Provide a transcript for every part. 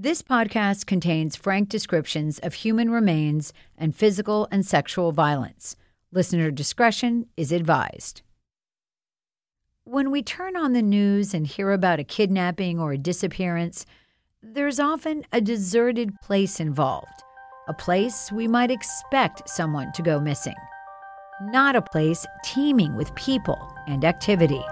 This podcast contains frank descriptions of human remains and physical and sexual violence. Listener discretion is advised. When we turn on the news and hear about a kidnapping or a disappearance, there's often a deserted place involved, a place we might expect someone to go missing, not a place teeming with people and activity.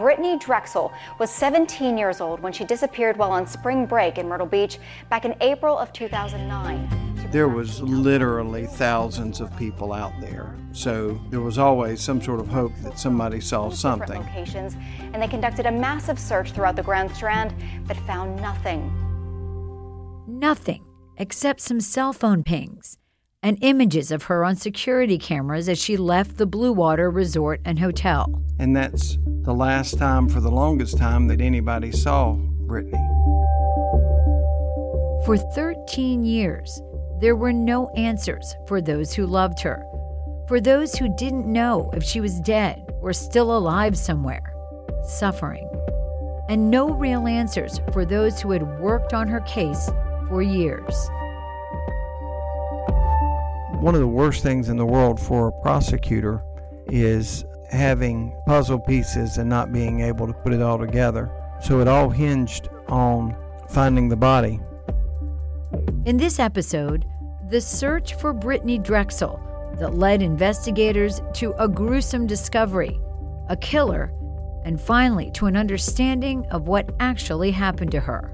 Brittanee Drexel was 17 years old when she disappeared while on spring break in Myrtle Beach back in April of 2009. There was literally thousands of people out there, so there was always some sort of hope that somebody saw something. Locations, and they conducted a massive search throughout the Grand Strand, but found nothing. Nothing except some cell phone pings and images of her on security cameras as she left the Blue Water Resort and Hotel. And that's the last time, for the longest time, that anybody saw Brittanee. For 13 years, there were no answers for those who loved her, for those who didn't know if she was dead or still alive somewhere, suffering, and no real answers for those who had worked on her case for years. One of the worst things in the world for a prosecutor is having puzzle pieces and not being able to put it all together. So it all hinged on finding the body. In this episode, the search for Brittanee Drexel that led investigators to a gruesome discovery, a killer, and finally to an understanding of what actually happened to her.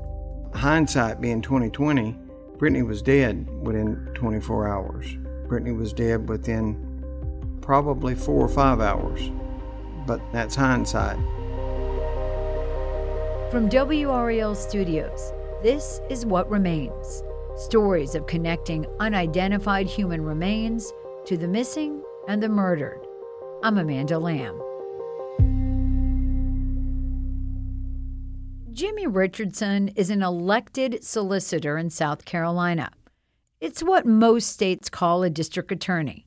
Hindsight being 2020, Brittanee was dead within 24 hours. Brittanee was dead within probably four or five hours, but that's hindsight. From WRAL Studios, this is What Remains stories of connecting unidentified human remains to the missing and the murdered. I'm Amanda Lamb. Jimmy Richardson is an elected solicitor in South Carolina. It's what most states call a district attorney.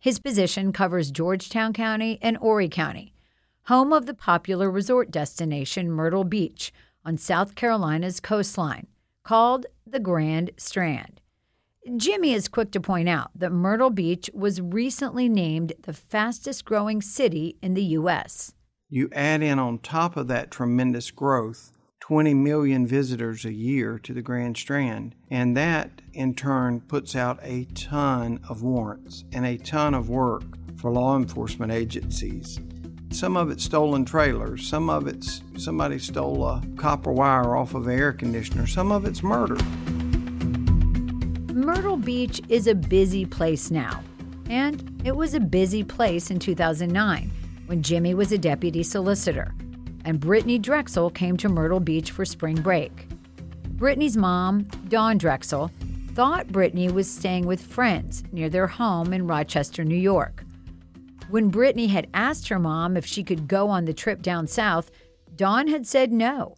His position covers Georgetown County and Horry County, home of the popular resort destination Myrtle Beach on South Carolina's coastline, called the Grand Strand. Jimmy is quick to point out that Myrtle Beach was recently named the fastest growing city in the U.S. You add in on top of that tremendous growth 20 million visitors a year to the Grand Strand. And that, in turn, puts out a ton of warrants and a ton of work for law enforcement agencies. Some of it's stolen trailers, some of it's somebody stole a copper wire off of an air conditioner, some of it's murder. Myrtle Beach is a busy place now, and it was a busy place in 2009 when Jimmy was a deputy solicitor and Brittanee Drexel came to Myrtle Beach for spring break. Brittanee's mom, Dawn Drexel, thought Brittanee was staying with friends near their home in Rochester, New York. When Brittanee had asked her mom if she could go on the trip down south, Dawn had said no.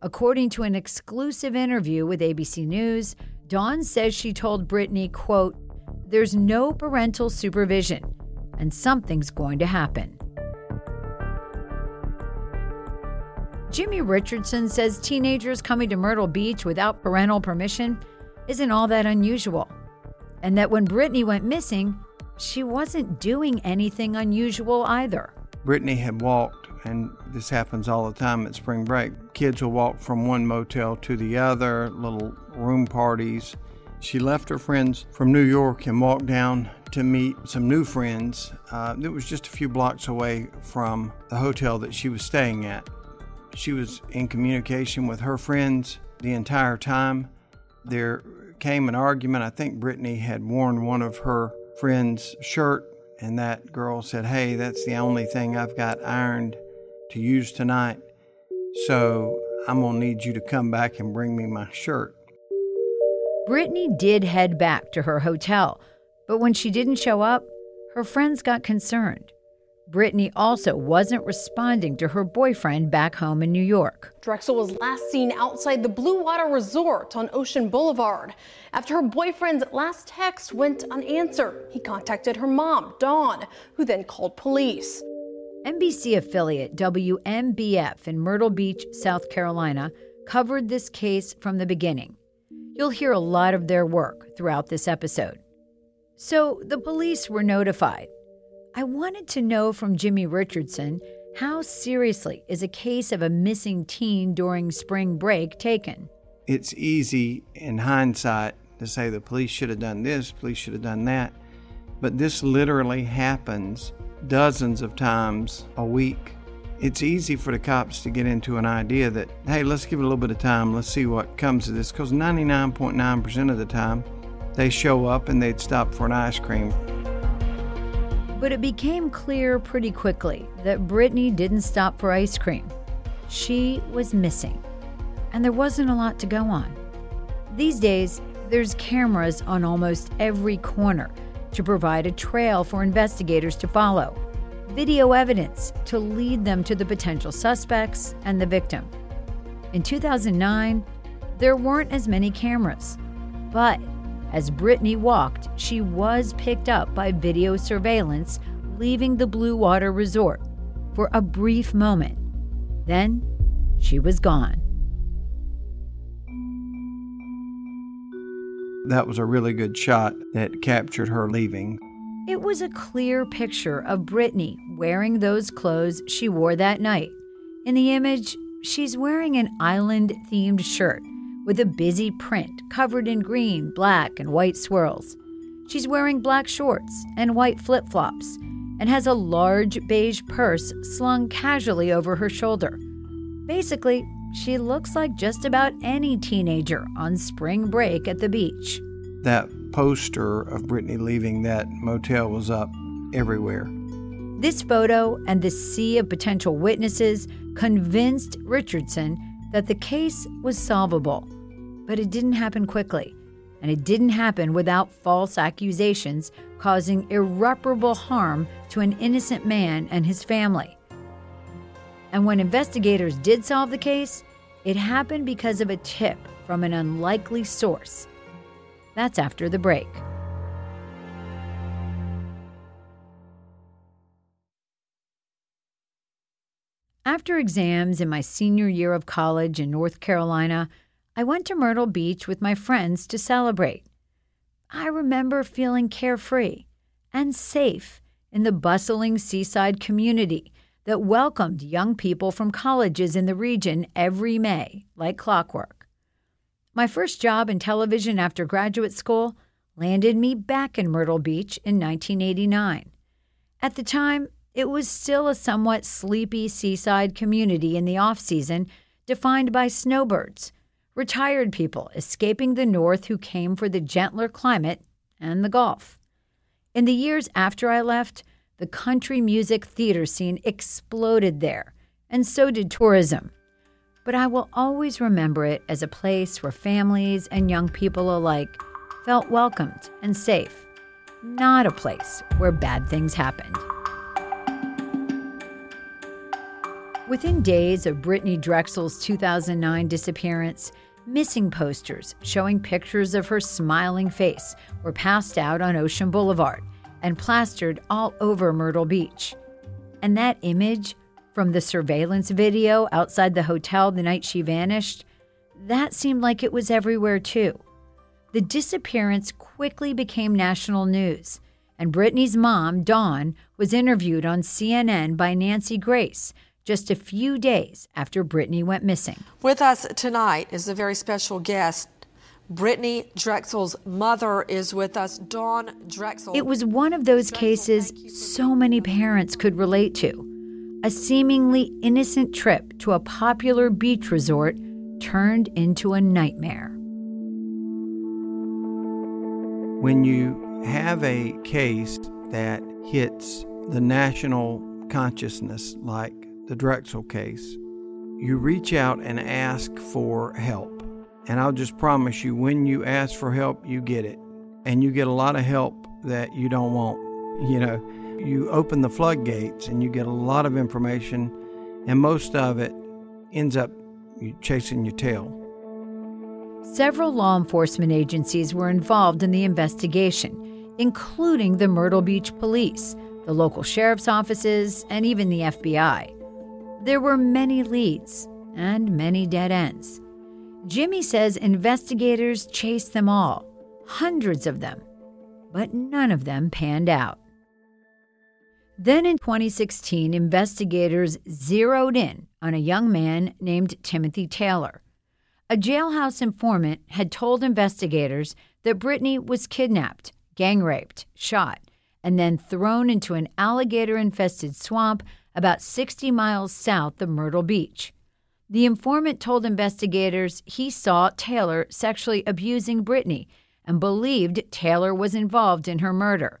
According to an exclusive interview with ABC News, Dawn says she told Brittanee, quote, "There's no parental supervision and something's going to happen." Jimmy Richardson says teenagers coming to Myrtle Beach without parental permission isn't all that unusual, and that when Brittanee went missing, she wasn't doing anything unusual either. Brittanee had walked, and this happens all the time at spring break. Kids will walk from one motel to the other, little room parties. She left her friends from New York and walked down to meet some new friends. Uh, it was just a few blocks away from the hotel that she was staying at. She was in communication with her friends the entire time. There came an argument. I think Brittanee had worn one of her friend's shirt, and that girl said, Hey, that's the only thing I've got ironed to use tonight. So I'm going to need you to come back and bring me my shirt. Brittanee did head back to her hotel, but when she didn't show up, her friends got concerned. Brittanee also wasn't responding to her boyfriend back home in New York. Drexel was last seen outside the Blue Water Resort on Ocean Boulevard. After her boyfriend's last text went unanswered, he contacted her mom, Dawn, who then called police. NBC affiliate WMBF in Myrtle Beach, South Carolina, covered this case from the beginning. You'll hear a lot of their work throughout this episode. So, the police were notified. I wanted to know from Jimmy Richardson how seriously is a case of a missing teen during spring break taken? It's easy in hindsight to say the police should have done this, police should have done that, but this literally happens dozens of times a week. It's easy for the cops to get into an idea that, hey, let's give it a little bit of time, let's see what comes of this, because 99.9% of the time they show up and they'd stop for an ice cream. But it became clear pretty quickly that Brittanee didn't stop for ice cream. She was missing, and there wasn't a lot to go on. These days, there's cameras on almost every corner to provide a trail for investigators to follow, video evidence to lead them to the potential suspects and the victim. In 2009, there weren't as many cameras, but as Brittanee walked, she was picked up by video surveillance leaving the Blue Water Resort for a brief moment. Then she was gone. That was a really good shot that captured her leaving. It was a clear picture of Brittanee wearing those clothes she wore that night. In the image, she's wearing an island themed shirt with a busy print covered in green, black, and white swirls. She's wearing black shorts and white flip flops and has a large beige purse slung casually over her shoulder. Basically, she looks like just about any teenager on spring break at the beach. That poster of Brittanee leaving that motel was up everywhere. This photo and the sea of potential witnesses convinced Richardson that the case was solvable. But it didn't happen quickly, and it didn't happen without false accusations causing irreparable harm to an innocent man and his family. And when investigators did solve the case, it happened because of a tip from an unlikely source. That's after the break. After exams in my senior year of college in North Carolina, I went to Myrtle Beach with my friends to celebrate. I remember feeling carefree and safe in the bustling seaside community that welcomed young people from colleges in the region every May, like clockwork. My first job in television after graduate school landed me back in Myrtle Beach in 1989. At the time, it was still a somewhat sleepy seaside community in the off season, defined by snowbirds, retired people escaping the north who came for the gentler climate and the golf. In the years after I left, the country music theater scene exploded there, and so did tourism. But I will always remember it as a place where families and young people alike felt welcomed and safe, not a place where bad things happened. Within days of Brittanee Drexel's 2009 disappearance, missing posters showing pictures of her smiling face were passed out on Ocean Boulevard and plastered all over Myrtle Beach. And that image from the surveillance video outside the hotel the night she vanished, that seemed like it was everywhere too. The disappearance quickly became national news, and Brittanee's mom, Dawn, was interviewed on CNN by Nancy Grace just a few days after Brittanee went missing. With us tonight is a very special guest. Brittanee Drexel's mother is with us, Dawn Drexel. It was one of those cases so many parents could relate to. A seemingly innocent trip to a popular beach resort turned into a nightmare. When you have a case that hits the national consciousness like the Drexel case, you reach out and ask for help. And I'll just promise you, when you ask for help, you get it. And you get a lot of help that you don't want. You know, you open the floodgates and you get a lot of information, and most of it ends up chasing your tail. Several law enforcement agencies were involved in the investigation, including the Myrtle Beach Police, the local sheriff's offices, and even the FBI. There were many leads and many dead ends. Jimmy says investigators chased them all, hundreds of them, but none of them panned out. Then in 2016, investigators zeroed in on a young man named Timothy Taylor. A jailhouse informant had told investigators that Brittanee was kidnapped, gang raped, shot, and then thrown into an alligator infested swamp about 60 miles south of Myrtle Beach. The informant told investigators he saw Taylor sexually abusing Brittanee and believed Taylor was involved in her murder.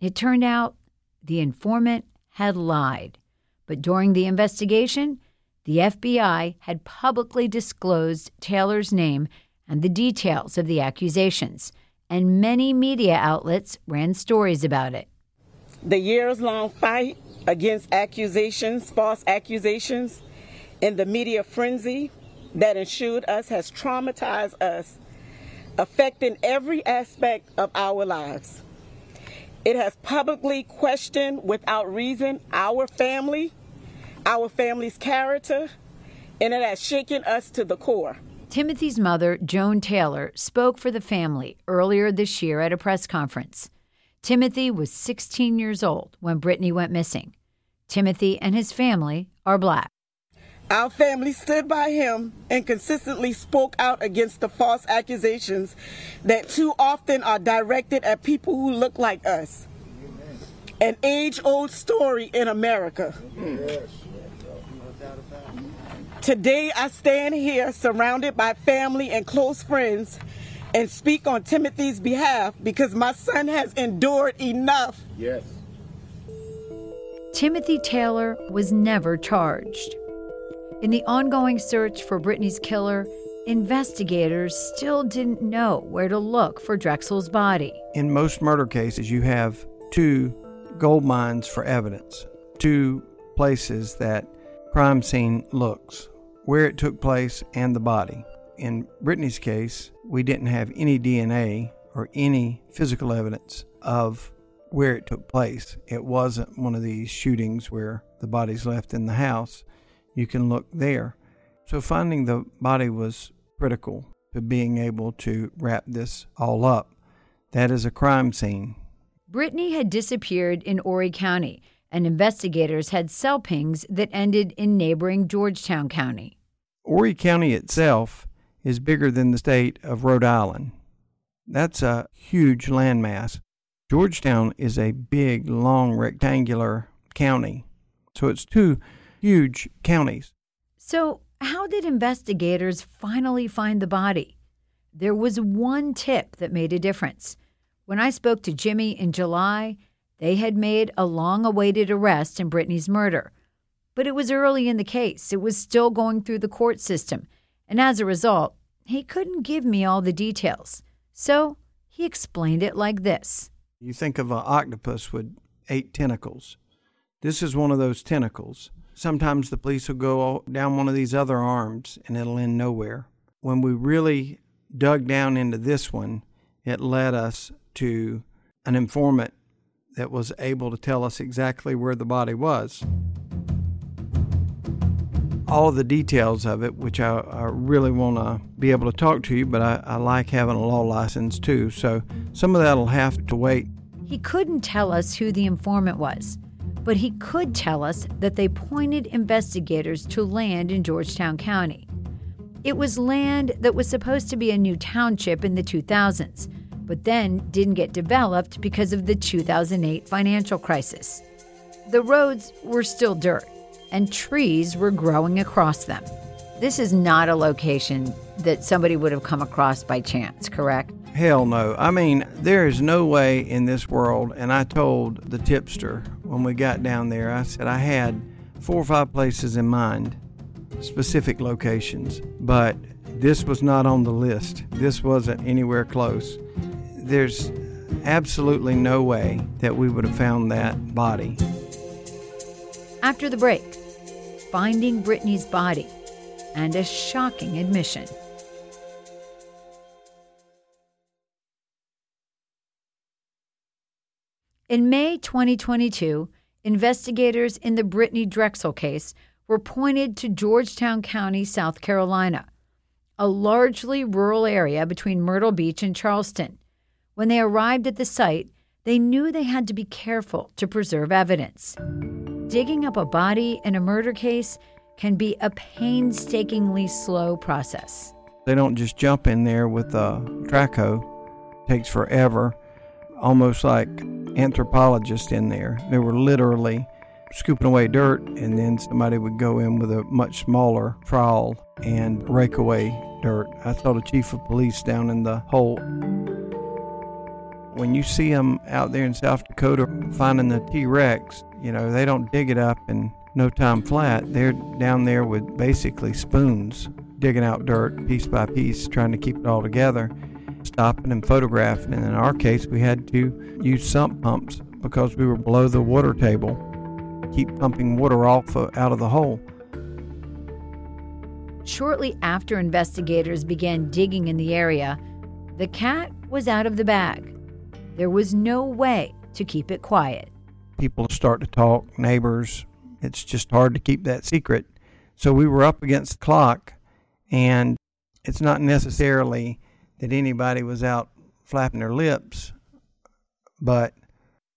It turned out the informant had lied, but during the investigation, the FBI had publicly disclosed Taylor's name and the details of the accusations, and many media outlets ran stories about it. The years long fight against accusations, false accusations, and the media frenzy that ensued us has traumatized us, affecting every aspect of our lives. It has publicly questioned without reason our family, our family's character, and it has shaken us to the core. Timothy's mother, Joan Taylor, spoke for the family earlier this year at a press conference. Timothy was 16 years old when Brittanee went missing. Timothy and his family are black. Our family stood by him and consistently spoke out against the false accusations that too often are directed at people who look like us. An age old story in America. Today, I stand here surrounded by family and close friends and speak on Timothy's behalf because my son has endured enough. Yes. Timothy Taylor was never charged. In the ongoing search for Brittanee's killer, investigators still didn't know where to look for Drexel's body. In most murder cases, you have two gold mines for evidence, two places that crime scene looks, where it took place and the body. In Brittanee's case, we didn't have any DNA or any physical evidence of where it took place. It wasn't one of these shootings where the body's left in the house you can look there. So finding the body was critical to being able to wrap this all up. That is a crime scene. Brittanee had disappeared in Horry County, and investigators had cell pings that ended in neighboring Georgetown County. Horry County itself is bigger than the state of Rhode Island. That's a huge landmass. Georgetown is a big, long, rectangular county. So it's two huge counties. So, how did investigators finally find the body? There was one tip that made a difference. When I spoke to Jimmy in July, they had made a long awaited arrest in Brittanee's murder. But it was early in the case, it was still going through the court system, and as a result, he couldn't give me all the details. So he explained it like this You think of an octopus with eight tentacles. This is one of those tentacles. Sometimes the police will go down one of these other arms and it'll end nowhere. When we really dug down into this one, it led us to an informant that was able to tell us exactly where the body was. All of the details of it, which I, I really want to be able to talk to you, but I, I like having a law license too, so some of that'll have to wait. He couldn't tell us who the informant was but he could tell us that they pointed investigators to land in Georgetown County. It was land that was supposed to be a new township in the 2000s, but then didn't get developed because of the 2008 financial crisis. The roads were still dirt, and trees were growing across them. This is not a location that somebody would have come across by chance, correct? Hell no. I mean, there is no way in this world, and I told the tipster when we got down there, I said I had four or five places in mind, specific locations, but this was not on the list. This wasn't anywhere close. There's absolutely no way that we would have found that body. After the break, finding Brittanee's body and a shocking admission. In May 2022, investigators in the Brittanee Drexel case were pointed to Georgetown County, South Carolina. a largely rural area between Myrtle Beach and Charleston. When they arrived at the site, they knew they had to be careful to preserve evidence. Digging up a body in a murder case can be a painstakingly slow process. They don't just jump in there with a track hoe. It takes forever, almost like anthropologists in there. They were literally scooping away dirt, and then somebody would go in with a much smaller trowel and rake away dirt. I saw the chief of police down in the hole. When you see them out there in South Dakota finding the T Rex, you know, they don't dig it up in no time flat. They're down there with basically spoons, digging out dirt piece by piece, trying to keep it all together, stopping and photographing. And in our case, we had to use sump pumps because we were below the water table, keep pumping water off out of the hole. Shortly after investigators began digging in the area, the cat was out of the bag. There was no way to keep it quiet. People start to talk, neighbors. It's just hard to keep that secret. So we were up against the clock, and it's not necessarily that anybody was out flapping their lips, but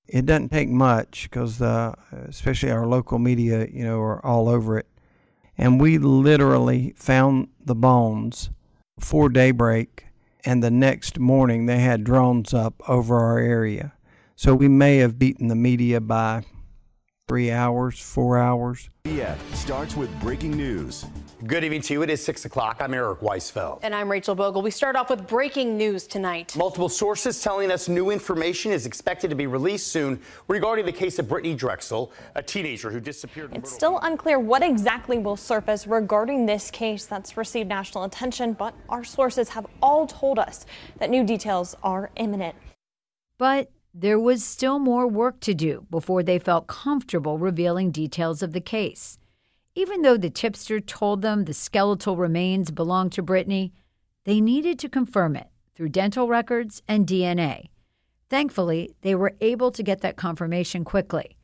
it doesn't take much because, uh, especially our local media, you know, are all over it. And we literally found the bones before daybreak, and the next morning they had drones up over our area. So we may have beaten the media by three hours, four hours. Yeah, starts with breaking news. Good evening to you. It is 6 o'clock. I'm Eric Weisfeld. And I'm Rachel Bogle. We start off with breaking news tonight. Multiple sources telling us new information is expected to be released soon regarding the case of Brittany Drexel, a teenager who disappeared. It's still unclear what exactly will surface regarding this case that's received national attention, but our sources have all told us that new details are imminent. But there was still more work to do before they felt comfortable revealing details of the case. Even though the tipster told them the skeletal remains belonged to Brittanee, they needed to confirm it through dental records and DNA. Thankfully, they were able to get that confirmation quickly.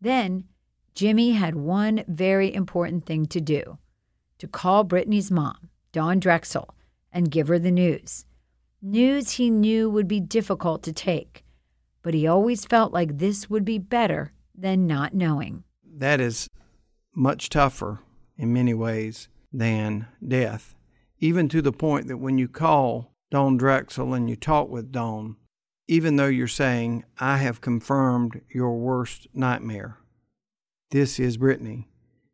Then, Jimmy had one very important thing to do to call Brittanee's mom, Dawn Drexel, and give her the news. News he knew would be difficult to take, but he always felt like this would be better than not knowing. That is much tougher in many ways than death, even to the point that when you call Dawn Drexel and you talk with Dawn, even though you're saying, I have confirmed your worst nightmare, this is Brittanee,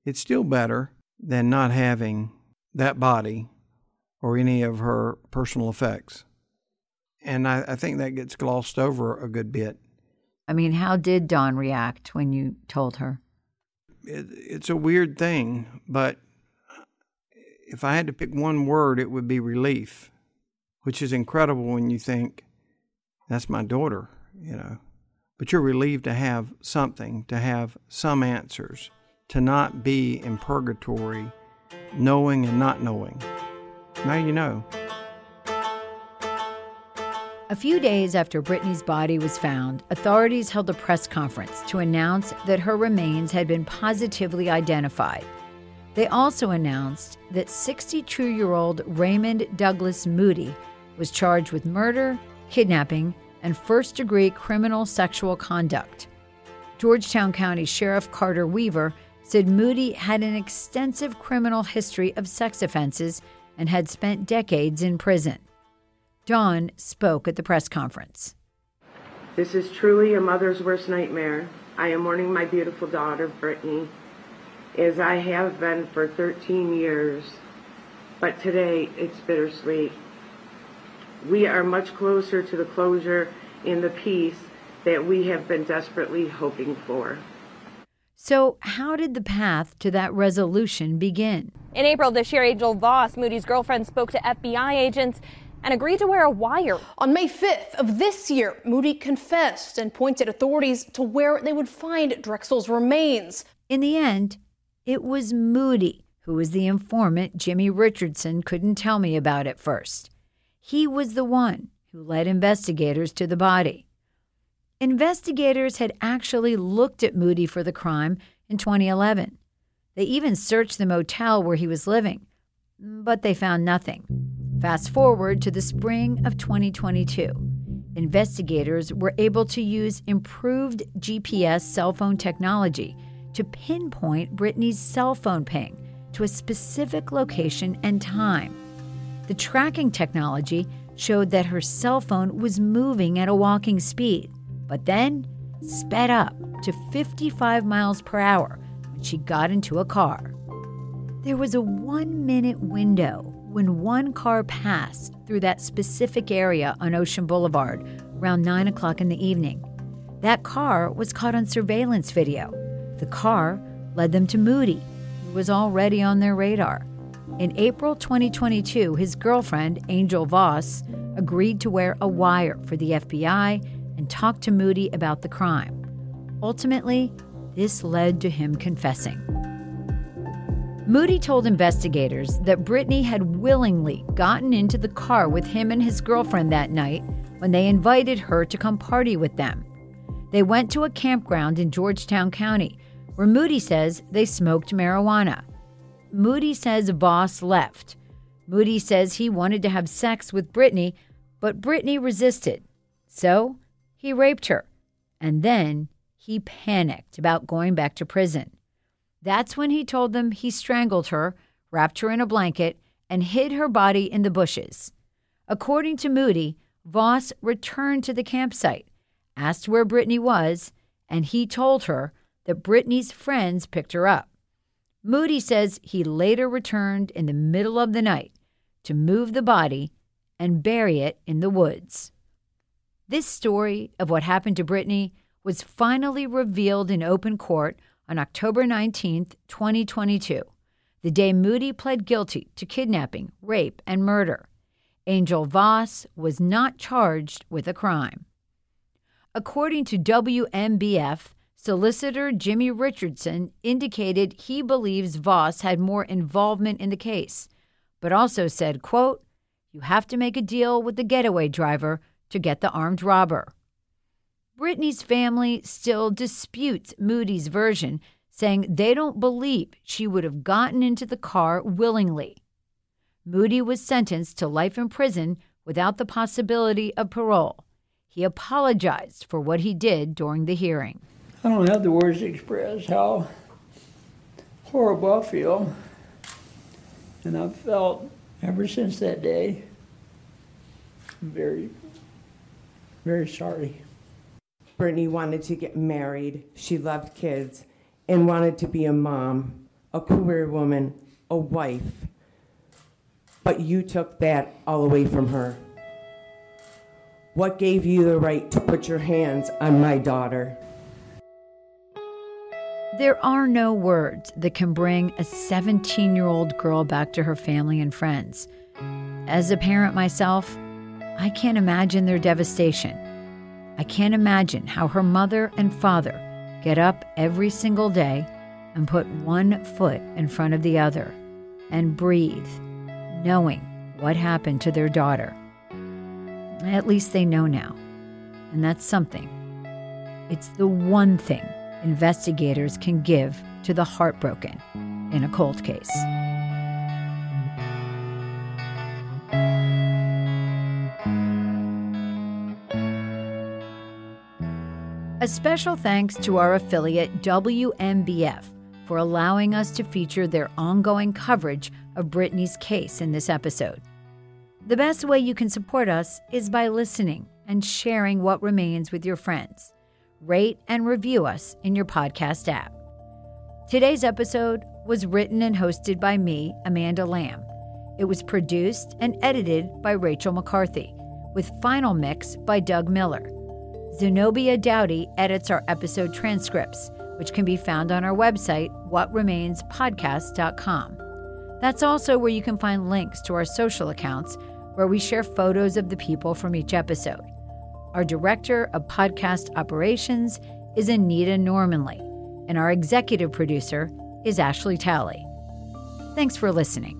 it's still better than not having that body or any of her personal effects. And I, I think that gets glossed over a good bit. I mean, how did Dawn react when you told her? it, it's a weird thing, but if I had to pick one word, it would be relief, which is incredible when you think that's my daughter, you know. But you're relieved to have something, to have some answers, to not be in purgatory, knowing and not knowing. Now you know. A few days after Brittanee's body was found, authorities held a press conference to announce that her remains had been positively identified. They also announced that 62 year old Raymond Douglas Moody was charged with murder, kidnapping, and first degree criminal sexual conduct. Georgetown County Sheriff Carter Weaver said Moody had an extensive criminal history of sex offenses and had spent decades in prison. Dawn spoke at the press conference. This is truly a mother's worst nightmare. I am mourning my beautiful daughter, Brittanee, as I have been for 13 years. But today, it's bittersweet. We are much closer to the closure and the peace that we have been desperately hoping for. So, how did the path to that resolution begin? In April this year, Angel Voss, Moody's girlfriend, spoke to FBI agents and agreed to wear a wire. On May 5th of this year, Moody confessed and pointed authorities to where they would find Drexel's remains. In the end, it was Moody who was the informant Jimmy Richardson couldn't tell me about at first. He was the one who led investigators to the body. Investigators had actually looked at Moody for the crime in 2011. They even searched the motel where he was living, but they found nothing. Fast forward to the spring of 2022. Investigators were able to use improved GPS cell phone technology to pinpoint Brittanee's cell phone ping to a specific location and time. The tracking technology showed that her cell phone was moving at a walking speed, but then sped up to 55 miles per hour when she got into a car. There was a one minute window when one car passed through that specific area on Ocean Boulevard around 9 o'clock in the evening. That car was caught on surveillance video. The car led them to Moody, who was already on their radar. In April 2022, his girlfriend, Angel Voss, agreed to wear a wire for the FBI and talk to Moody about the crime. Ultimately, this led to him confessing. Moody told investigators that Brittanee had willingly gotten into the car with him and his girlfriend that night when they invited her to come party with them. They went to a campground in Georgetown County where Moody says they smoked marijuana. Moody says Voss left. Moody says he wanted to have sex with Brittanee, but Brittanee resisted. So he raped her. And then he panicked about going back to prison. That's when he told them he strangled her, wrapped her in a blanket, and hid her body in the bushes. According to Moody, Voss returned to the campsite, asked where Brittanee was, and he told her that Brittanee's friends picked her up. Moody says he later returned in the middle of the night to move the body and bury it in the woods. This story of what happened to Brittanee was finally revealed in open court on October 19, 2022, the day Moody pled guilty to kidnapping, rape, and murder. Angel Voss was not charged with a crime. According to WMBF, solicitor Jimmy Richardson indicated he believes Voss had more involvement in the case, but also said, quote, "You have to make a deal with the getaway driver to get the armed robber." Brittanee's family still disputes Moody's version, saying they don't believe she would have gotten into the car willingly. Moody was sentenced to life in prison without the possibility of parole. He apologized for what he did during the hearing. I don't have the words to express how horrible I feel. And I've felt ever since that day very, very sorry. Brittanee wanted to get married. She loved kids and wanted to be a mom, a career woman, a wife. But you took that all away from her. What gave you the right to put your hands on my daughter? There are no words that can bring a 17 year old girl back to her family and friends. As a parent myself, I can't imagine their devastation. I can't imagine how her mother and father get up every single day and put one foot in front of the other and breathe, knowing what happened to their daughter. At least they know now. And that's something. It's the one thing investigators can give to the heartbroken in a cold case. A special thanks to our affiliate WMBF for allowing us to feature their ongoing coverage of Brittanee's case in this episode. The best way you can support us is by listening and sharing what remains with your friends. Rate and review us in your podcast app. Today's episode was written and hosted by me, Amanda Lamb. It was produced and edited by Rachel McCarthy, with final mix by Doug Miller. Zenobia Dowdy edits our episode transcripts, which can be found on our website, whatremainspodcast.com. That's also where you can find links to our social accounts where we share photos of the people from each episode. Our director of podcast operations is Anita Normanley, and our executive producer is Ashley Talley. Thanks for listening.